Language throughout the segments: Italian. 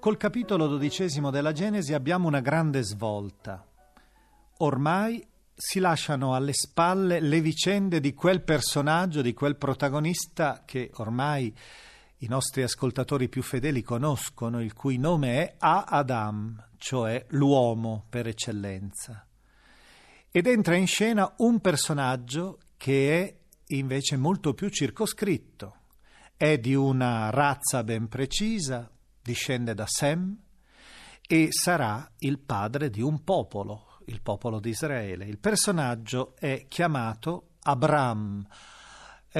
Col capitolo dodicesimo della Genesi abbiamo una grande svolta. Ormai si lasciano alle spalle le vicende di quel personaggio, di quel protagonista che ormai i nostri ascoltatori più fedeli conoscono, il cui nome è A-Adam, cioè l'uomo per eccellenza. Ed entra in scena un personaggio che è invece molto più circoscritto. È di una razza ben precisa, discende da Sem e sarà il padre di un popolo, il popolo di Israele. Il personaggio è chiamato Abram. È,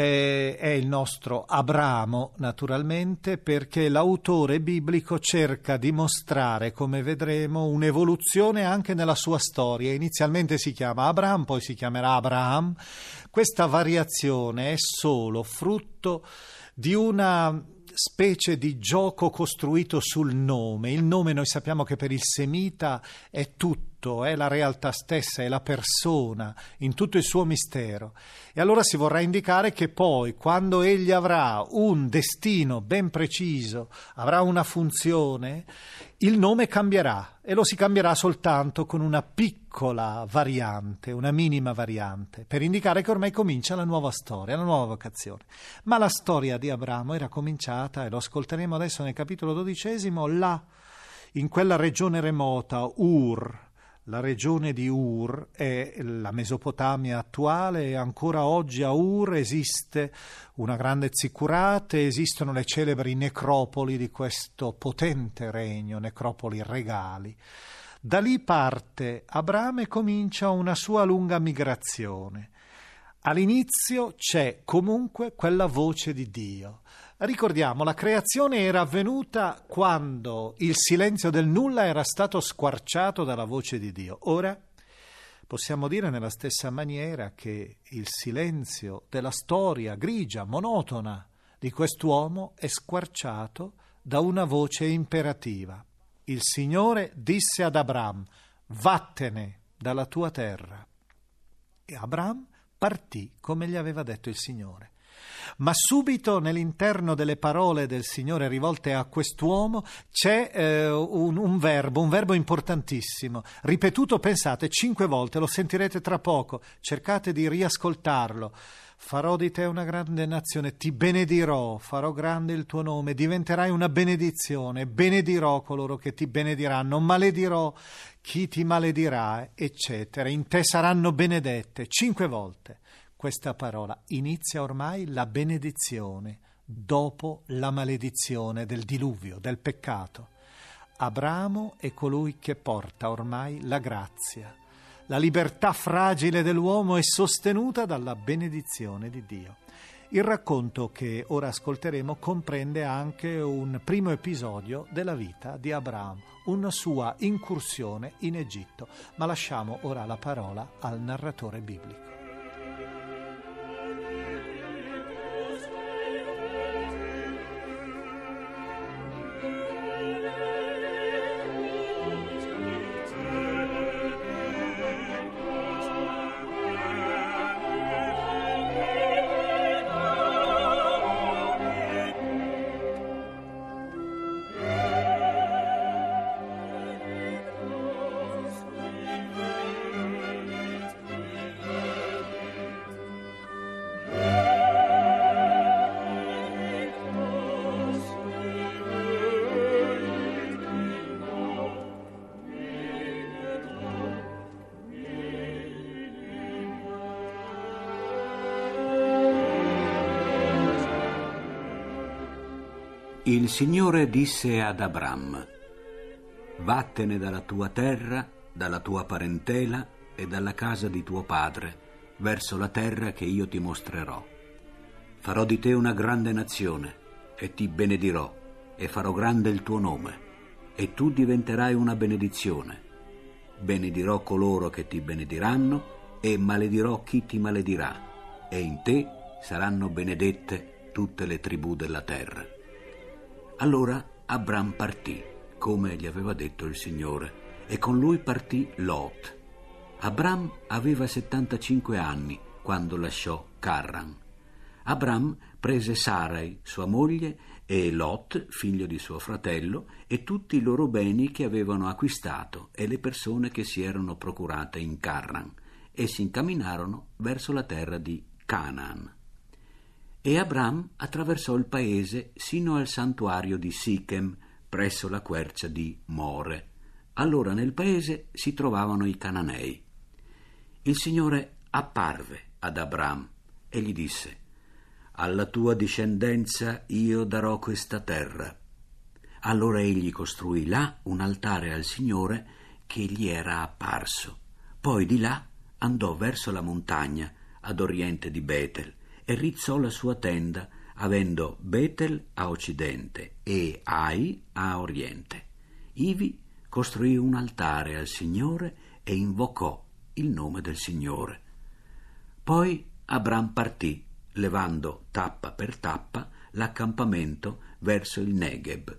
il nostro Abramo, naturalmente, perché l'autore biblico cerca di mostrare, come vedremo, un'evoluzione anche nella sua storia. Inizialmente si chiama Abram, poi si chiamerà Abraham. Questa variazione è solo frutto di una specie di gioco costruito sul nome. Il nome noi sappiamo che per il semita è tutto, è la realtà stessa, è la persona, in tutto il suo mistero. E allora si vorrà indicare che poi, quando egli avrà un destino ben preciso, avrà una funzione, il nome cambierà e lo si cambierà soltanto con una piccola variante, una minima variante, per indicare che ormai comincia la nuova storia, la nuova vocazione. Ma la storia di Abramo era cominciata, e lo ascolteremo adesso nel capitolo dodicesimo, là, in quella regione remota, Ur, la regione di Ur è la Mesopotamia attuale e ancora oggi a Ur esiste una grande ziccurate, esistono le celebri necropoli di questo potente regno, necropoli regali. Da lì parte Abramo e comincia una sua lunga migrazione. All'inizio c'è comunque quella voce di Dio. Ricordiamo, la creazione era avvenuta quando il silenzio del nulla era stato squarciato dalla voce di Dio. Ora possiamo dire nella stessa maniera che il silenzio della storia grigia, monotona di quest'uomo è squarciato da una voce imperativa. Il Signore disse ad Abram, vattene dalla tua terra. E Abram partì come gli aveva detto il Signore. Ma subito nell'interno delle parole del Signore rivolte a quest'uomo c'è eh, un, un, verbo, un verbo importantissimo, ripetuto, pensate, cinque volte, lo sentirete tra poco, cercate di riascoltarlo. Farò di te una grande nazione, ti benedirò, farò grande il tuo nome, diventerai una benedizione, benedirò coloro che ti benediranno, maledirò chi ti maledirà, eccetera, in te saranno benedette, cinque volte. Questa parola inizia ormai la benedizione dopo la maledizione del diluvio, del peccato. Abramo è colui che porta ormai la grazia. La libertà fragile dell'uomo è sostenuta dalla benedizione di Dio. Il racconto che ora ascolteremo comprende anche un primo episodio della vita di Abramo, una sua incursione in Egitto, ma lasciamo ora la parola al narratore biblico. Il Signore disse ad Abram, Vattene dalla tua terra, dalla tua parentela e dalla casa di tuo padre, verso la terra che io ti mostrerò. Farò di te una grande nazione, e ti benedirò, e farò grande il tuo nome, e tu diventerai una benedizione. Benedirò coloro che ti benediranno, e maledirò chi ti maledirà, e in te saranno benedette tutte le tribù della terra. Allora Abram partì, come gli aveva detto il Signore, e con lui partì Lot. Abram aveva 75 anni quando lasciò Carran. Abram prese Sarai, sua moglie, e Lot, figlio di suo fratello, e tutti i loro beni che avevano acquistato e le persone che si erano procurate in Carran, e si incamminarono verso la terra di Canaan. E Abram attraversò il paese sino al santuario di Sichem, presso la quercia di More. Allora nel paese si trovavano i cananei. Il Signore apparve ad Abram e gli disse: Alla tua discendenza io darò questa terra. Allora egli costruì là un altare al Signore che gli era apparso. Poi di là andò verso la montagna ad oriente di Betel e rizzò la sua tenda, avendo Betel a occidente e Ai a oriente. Ivi costruì un altare al Signore e invocò il nome del Signore. Poi Abram partì, levando tappa per tappa l'accampamento verso il Negev.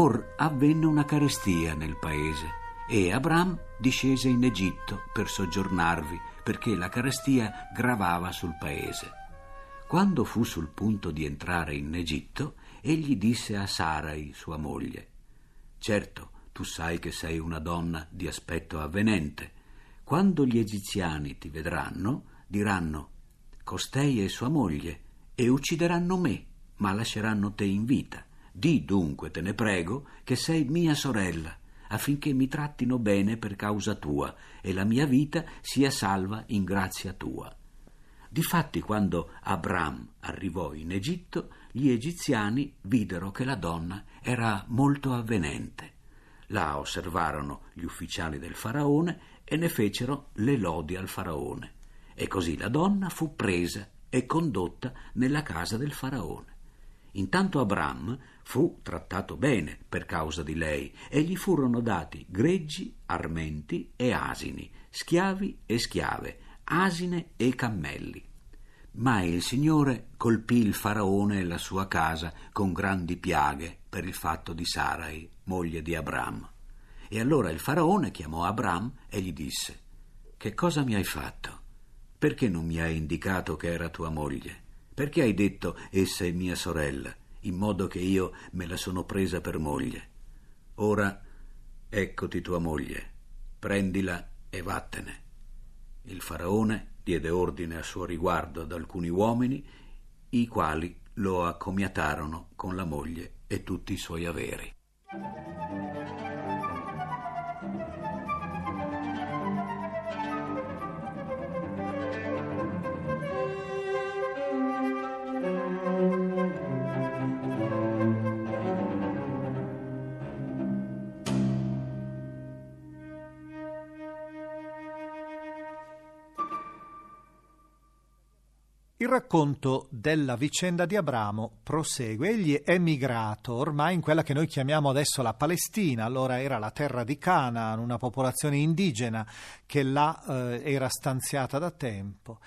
Or avvenne una carestia nel paese e Abram discese in Egitto per soggiornarvi perché la carestia gravava sul paese. Quando fu sul punto di entrare in Egitto, egli disse a Sarai, sua moglie, Certo, tu sai che sei una donna di aspetto avvenente. Quando gli egiziani ti vedranno, diranno, Costei è sua moglie, e uccideranno me, ma lasceranno te in vita. Di dunque, te ne prego, che sei mia sorella, affinché mi trattino bene per causa tua e la mia vita sia salva in grazia tua. Difatti, quando Abram arrivò in Egitto, gli egiziani videro che la donna era molto avvenente. La osservarono gli ufficiali del faraone e ne fecero le lodi al faraone. E così la donna fu presa e condotta nella casa del faraone. Intanto Abram fu trattato bene per causa di lei e gli furono dati greggi, armenti e asini, schiavi e schiave, asine e cammelli. Ma il Signore colpì il faraone e la sua casa con grandi piaghe per il fatto di Sarai, moglie di Abram. E allora il faraone chiamò Abram e gli disse: Che cosa mi hai fatto? Perché non mi hai indicato che era tua moglie? Perché hai detto essa è mia sorella, in modo che io me la sono presa per moglie? Ora eccoti tua moglie, prendila e vattene. Il faraone diede ordine a suo riguardo ad alcuni uomini, i quali lo accomiatarono con la moglie e tutti i suoi averi. Racconto della vicenda di Abramo prosegue. Egli è migrato ormai in quella che noi chiamiamo adesso la Palestina, allora era la terra di Canaan, una popolazione indigena che là eh, era stanziata da tempo.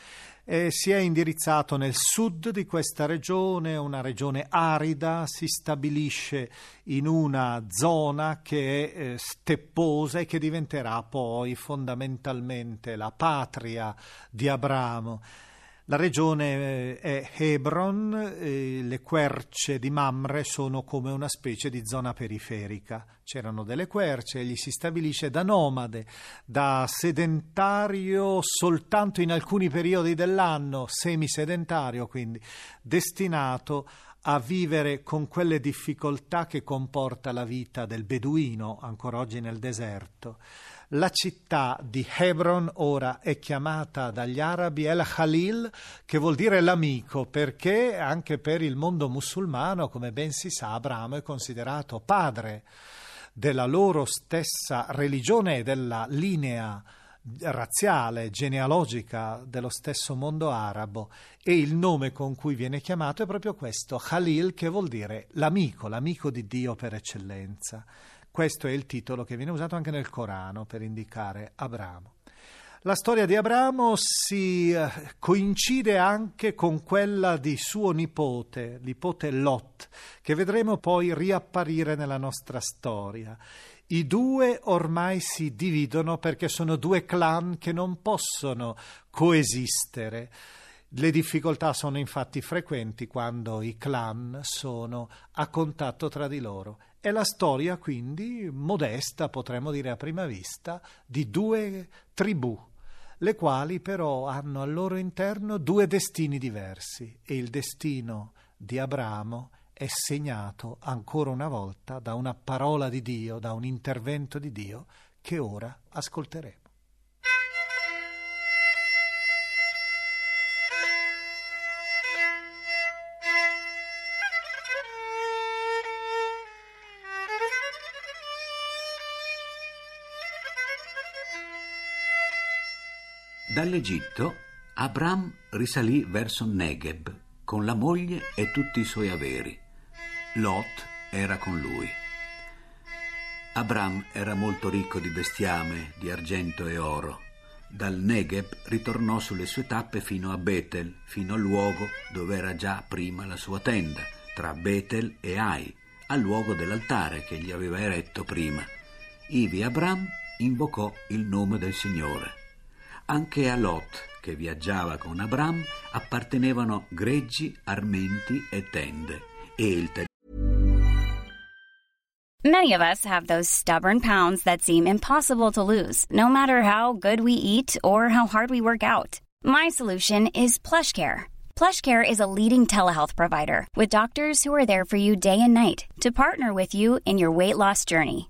E si è indirizzato nel sud di questa regione, una regione arida, si stabilisce in una zona che è eh, stepposa e che diventerà poi fondamentalmente la patria di Abramo. La regione eh, è Hebron, le querce di Mamre sono come una specie di zona periferica. C'erano delle querce, egli si stabilisce da nomade, da sedentario soltanto in alcuni periodi dell'anno, semisedentario quindi, destinato a vivere con quelle difficoltà che comporta la vita del beduino ancora oggi nel deserto. La città di Hebron ora è chiamata dagli arabi El Khalil, che vuol dire l'amico, perché anche per il mondo musulmano, come ben si sa, Abramo è considerato padre della loro stessa religione e della linea razziale, genealogica dello stesso mondo arabo e il nome con cui viene chiamato è proprio questo, Khalil, che vuol dire l'amico, l'amico di Dio per eccellenza. Questo è il titolo che viene usato anche nel Corano per indicare Abramo. La storia di Abramo si eh, coincide anche con quella di suo nipote, nipote Lot, che vedremo poi riapparire nella nostra storia. I due ormai si dividono perché sono due clan che non possono coesistere. Le difficoltà sono infatti frequenti quando i clan sono a contatto tra di loro è la storia quindi modesta, potremmo dire a prima vista, di due tribù, le quali però hanno al loro interno due destini diversi e il destino di Abramo è segnato ancora una volta da una parola di Dio, da un intervento di Dio che ora ascolteremo. Dall'Egitto Abram risalì verso Negev con la moglie e tutti i suoi averi. Lot era con lui. Abram era molto ricco di bestiame, di argento e oro. Dal Negev ritornò sulle sue tappe fino a Betel, fino al luogo dove era già prima la sua tenda, tra Betel e Ai, al luogo dell'altare che gli aveva eretto prima. Ivi Abram invocò il nome del Signore. Anche a Lot, che viaggiava con Abram, appartenevano greggi, armenti e tende. E il Many of us have those stubborn pounds that seem impossible to lose, no matter how good we eat or how hard we work out. My solution is PlushCare. PlushCare is a leading telehealth provider with doctors who are there for you day and night to partner with you in your weight loss journey.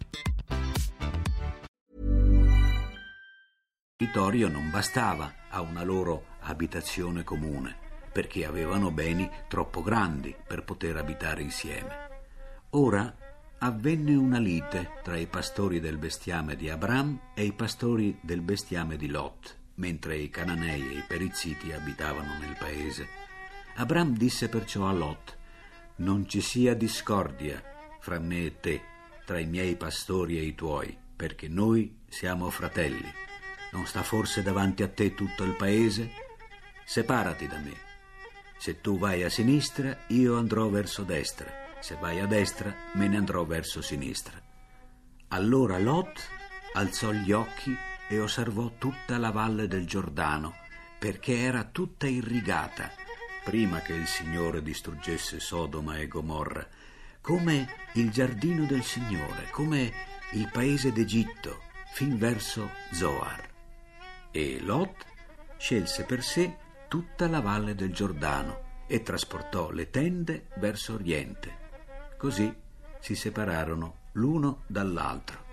territorio non bastava a una loro abitazione comune, perché avevano beni troppo grandi per poter abitare insieme. Ora avvenne una lite tra i pastori del bestiame di Abram e i pastori del bestiame di Lot mentre i Cananei e i Perizziti abitavano nel paese. Abram disse perciò a Lot, Non ci sia discordia fra me e te, tra i miei pastori e i tuoi, perché noi siamo fratelli. Non sta forse davanti a te tutto il paese? Separati da me. Se tu vai a sinistra, io andrò verso destra. Se vai a destra, me ne andrò verso sinistra. Allora Lot alzò gli occhi e osservò tutta la valle del Giordano, perché era tutta irrigata, prima che il Signore distruggesse Sodoma e Gomorra, come il giardino del Signore, come il paese d'Egitto, fin verso Zoar. E Lot scelse per sé tutta la valle del Giordano e trasportò le tende verso oriente. Così si separarono l'uno dall'altro.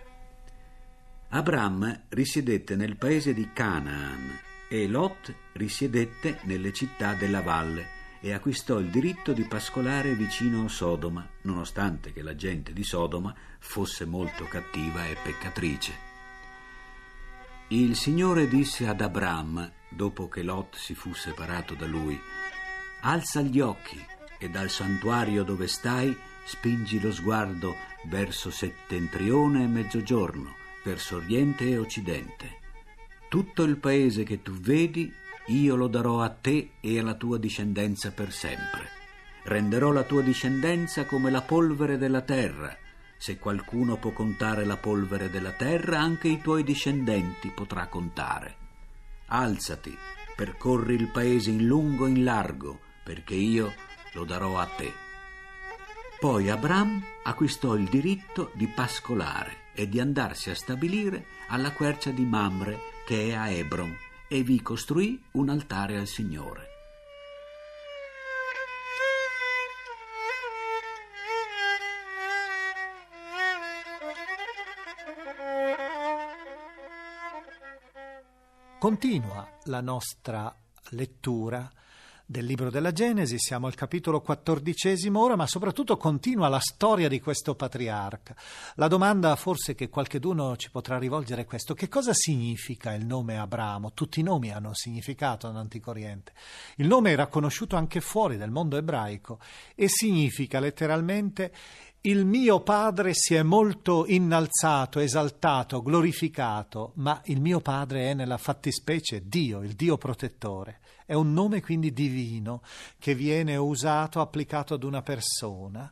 Abram risiedette nel paese di Canaan e Lot risiedette nelle città della valle e acquistò il diritto di pascolare vicino a Sodoma, nonostante che la gente di Sodoma fosse molto cattiva e peccatrice. Il Signore disse ad Abram, dopo che Lot si fu separato da lui, Alza gli occhi e dal santuario dove stai spingi lo sguardo verso settentrione e mezzogiorno verso oriente e occidente. Tutto il paese che tu vedi io lo darò a te e alla tua discendenza per sempre. Renderò la tua discendenza come la polvere della terra. Se qualcuno può contare la polvere della terra, anche i tuoi discendenti potrà contare. Alzati, percorri il paese in lungo e in largo, perché io lo darò a te. Poi Abram acquistò il diritto di pascolare e di andarsi a stabilire alla quercia di Mamre, che è a Hebron, e vi costruì un altare al Signore. Continua la nostra lettura del libro della Genesi, siamo al capitolo quattordicesimo ora, ma soprattutto continua la storia di questo patriarca. La domanda forse che qualcheduno ci potrà rivolgere è questo, che cosa significa il nome Abramo? Tutti i nomi hanno significato nell'Antico Oriente. Il nome era conosciuto anche fuori del mondo ebraico e significa letteralmente il mio padre si è molto innalzato, esaltato, glorificato, ma il mio padre è nella fattispecie Dio, il Dio protettore. È un nome quindi divino che viene usato, applicato ad una persona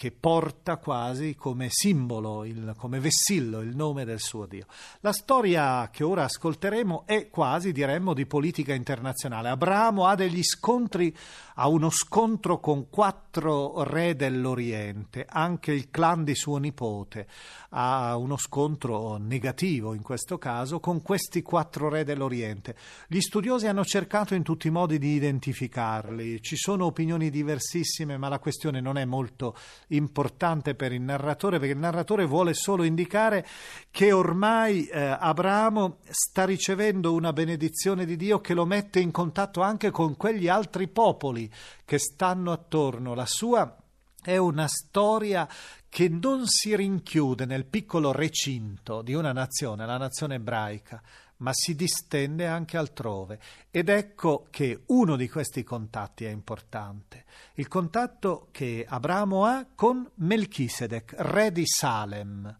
che porta quasi come simbolo, il, come vessillo il nome del suo Dio. La storia che ora ascolteremo è quasi, diremmo, di politica internazionale. Abramo ha degli scontri, ha uno scontro con quattro re dell'Oriente, anche il clan di suo nipote ha uno scontro negativo in questo caso con questi quattro re dell'Oriente. Gli studiosi hanno cercato in tutti i modi di identificarli, ci sono opinioni diversissime, ma la questione non è molto importante per il narratore, perché il narratore vuole solo indicare che ormai eh, Abramo sta ricevendo una benedizione di Dio che lo mette in contatto anche con quegli altri popoli che stanno attorno. La sua è una storia che non si rinchiude nel piccolo recinto di una nazione, la nazione ebraica, ma si distende anche altrove. Ed ecco che uno di questi contatti è importante, il contatto che Abramo ha con Melchisedec, re di Salem.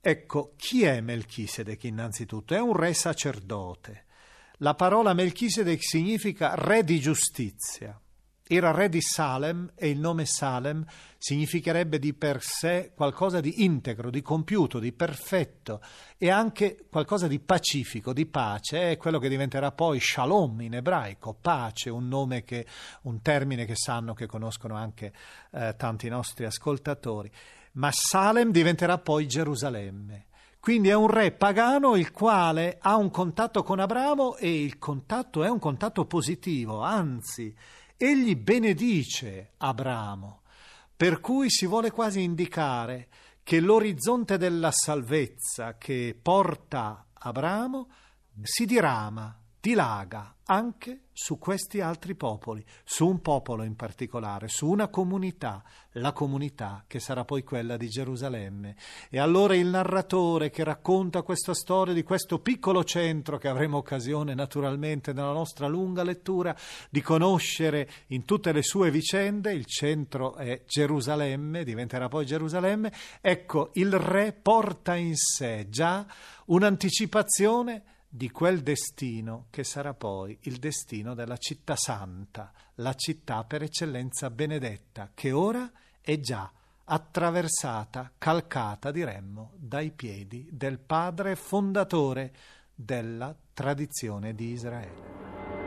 Ecco, chi è Melchisedec innanzitutto? È un re sacerdote. La parola Melchisedec significa re di giustizia. Era re di Salem e il nome Salem significherebbe di per sé qualcosa di integro, di compiuto, di perfetto e anche qualcosa di pacifico, di pace. È quello che diventerà poi Shalom in ebraico, pace, un che, un termine che sanno, che conoscono anche eh, tanti nostri ascoltatori. Ma Salem diventerà poi Gerusalemme. Quindi è un re pagano il quale ha un contatto con Abramo e il contatto è un contatto positivo, anzi, egli benedice Abramo, per cui si vuole quasi indicare che l'orizzonte della salvezza che porta Abramo si dirama, dilaga anche su questi altri popoli, su un popolo in particolare, su una comunità, la comunità che sarà poi quella di Gerusalemme. E allora il narratore che racconta questa storia di questo piccolo centro che avremo occasione naturalmente nella nostra lunga lettura di conoscere in tutte le sue vicende, il centro è Gerusalemme, diventerà poi Gerusalemme, ecco il re porta in sé già un'anticipazione di quel destino che sarà poi il destino della città santa, la città per eccellenza benedetta, che ora è già attraversata, calcata, diremmo, dai piedi del padre fondatore della tradizione di Israele.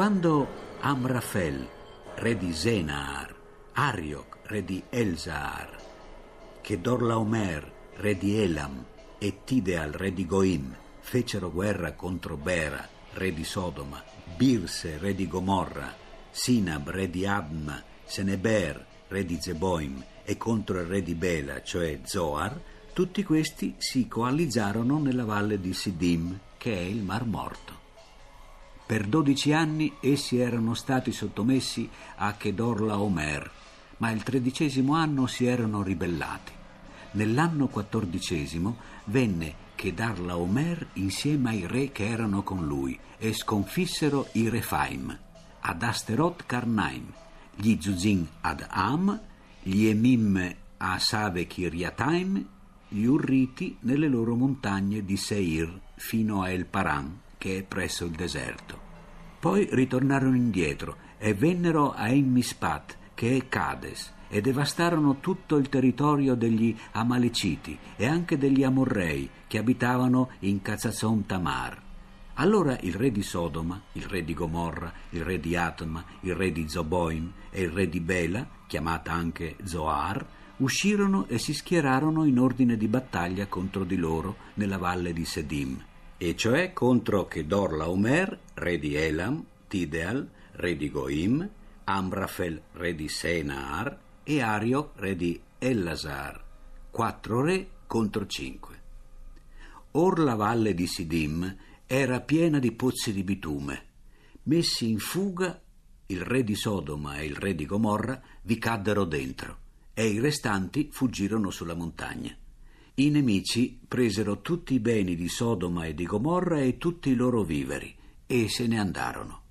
Quando Amrafel, re di Zenaar, Arioc, re di Elzar, Kedorlaomer, re di Elam, e Tideal, re di Goim, fecero guerra contro Bera, re di Sodoma, Birse, re di Gomorra, Sinab, re di Abma, Seneber, re di Zeboim, e contro il re di Bela, cioè Zoar, tutti questi si coalizzarono nella valle di Sidim, che è il Mar Morto. Per dodici anni essi erano stati sottomessi a Chedorla Omer, ma il tredicesimo anno si erano ribellati. Nell'anno quattordicesimo venne Chedarla Omer insieme ai re che erano con lui e sconfissero i Refaim, ad Asterot Karnaim, gli Zuzin ad Am, gli Emim a Save Kiriataim, gli Urriti nelle loro montagne di Seir fino a El Paran, che è presso il deserto. Poi ritornarono indietro e vennero a Emmispat, che è Cades, e devastarono tutto il territorio degli Amaleciti e anche degli Amorrei che abitavano in Cazazon Tamar. Allora il re di Sodoma, il re di Gomorra, il re di Atma, il re di Zoboim e il re di Bela, chiamata anche Zoar, uscirono e si schierarono in ordine di battaglia contro di loro nella valle di Sedim e cioè contro Kedor Laomer, re di Elam, Tideal, re di Goim, Amrafel, re di Senaar, e Ario, re di Ellasar, quattro re contro cinque. Or la valle di Sidim era piena di pozzi di bitume. Messi in fuga, il re di Sodoma e il re di Gomorra vi caddero dentro, e i restanti fuggirono sulla montagna. I nemici presero tutti i beni di Sodoma e di Gomorra e tutti i loro viveri e se ne andarono.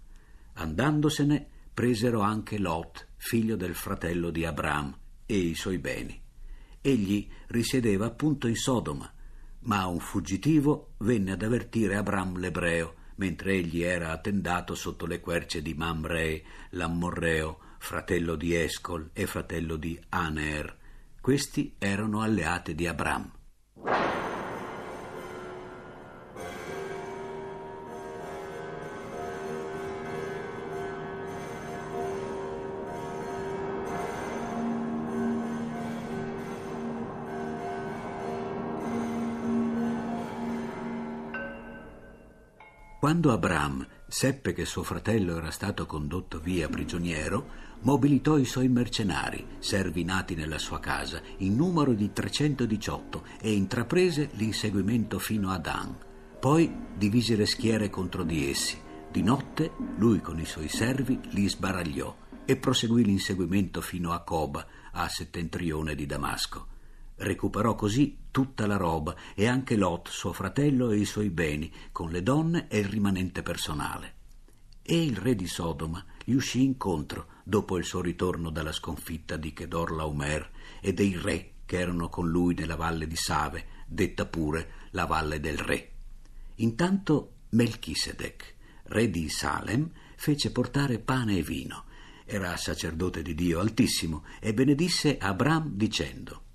Andandosene presero anche Lot, figlio del fratello di Abram, e i suoi beni. Egli risiedeva appunto in Sodoma, ma un fuggitivo venne ad avvertire Abram l'ebreo, mentre egli era attendato sotto le querce di Mamre, l'ammorreo, fratello di Escol e fratello di Aner. Questi erano alleati di Abram. Quando Abram seppe che suo fratello era stato condotto via prigioniero, mobilitò i suoi mercenari, servi nati nella sua casa, in numero di 318 e intraprese l'inseguimento fino a Dan. Poi divise le schiere contro di essi. Di notte lui con i suoi servi li sbaragliò e proseguì l'inseguimento fino a Coba, a settentrione di Damasco. Recuperò così tutta la roba e anche Lot, suo fratello e i suoi beni, con le donne e il rimanente personale. e il re di Sodoma gli uscì incontro dopo il suo ritorno dalla sconfitta di Chedor Laomer e dei re che erano con lui nella valle di Save, detta pure la valle del re. Intanto Melchisedec, re di Salem, fece portare pane e vino. Era sacerdote di Dio Altissimo e benedisse Abram dicendo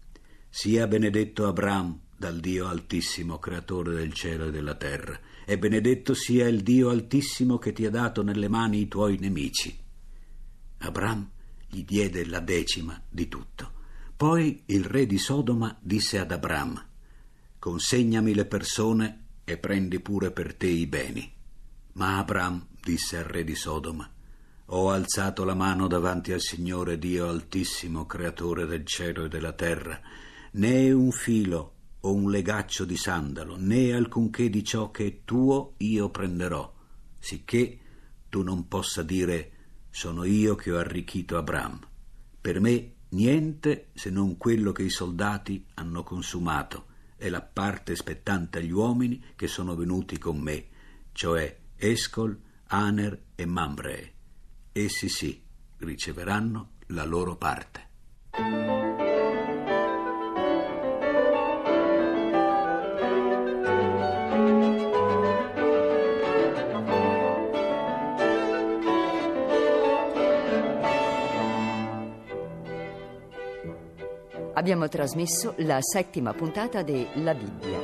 Sia benedetto Abram dal Dio Altissimo, creatore del cielo e della terra, e benedetto sia il Dio Altissimo che ti ha dato nelle mani i tuoi nemici. Abram gli diede la decima di tutto. Poi il re di Sodoma disse ad Abram, Consegnami le persone e prendi pure per te i beni. Ma Abram disse al re di Sodoma, Ho alzato la mano davanti al Signore Dio Altissimo, creatore del cielo e della terra, né un filo o un legaccio di sandalo, né alcunché di ciò che è tuo io prenderò, sicché tu non possa dire sono io che ho arricchito Abram. Per me niente se non quello che i soldati hanno consumato e la parte spettante agli uomini che sono venuti con me, cioè Escol, Aner e Mambree. Essi sì riceveranno la loro parte. Abbiamo trasmesso la settima puntata de La Bibbia.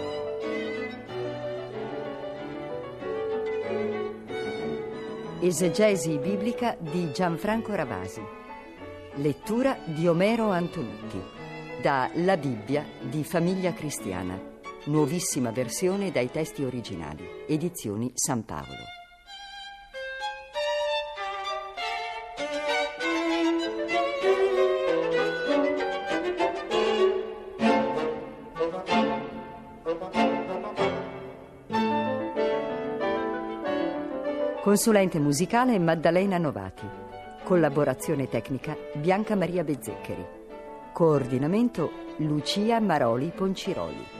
Esegesi biblica di Gianfranco Ravasi. Lettura di Omero Antonucci. Da La Bibbia di Famiglia Cristiana. Nuovissima versione dai testi originali. Edizioni San Paolo. Consulente musicale Maddalena Novati. Collaborazione tecnica Bianca Maria Bezzeccheri. Coordinamento Lucia Maroli Ponciroli.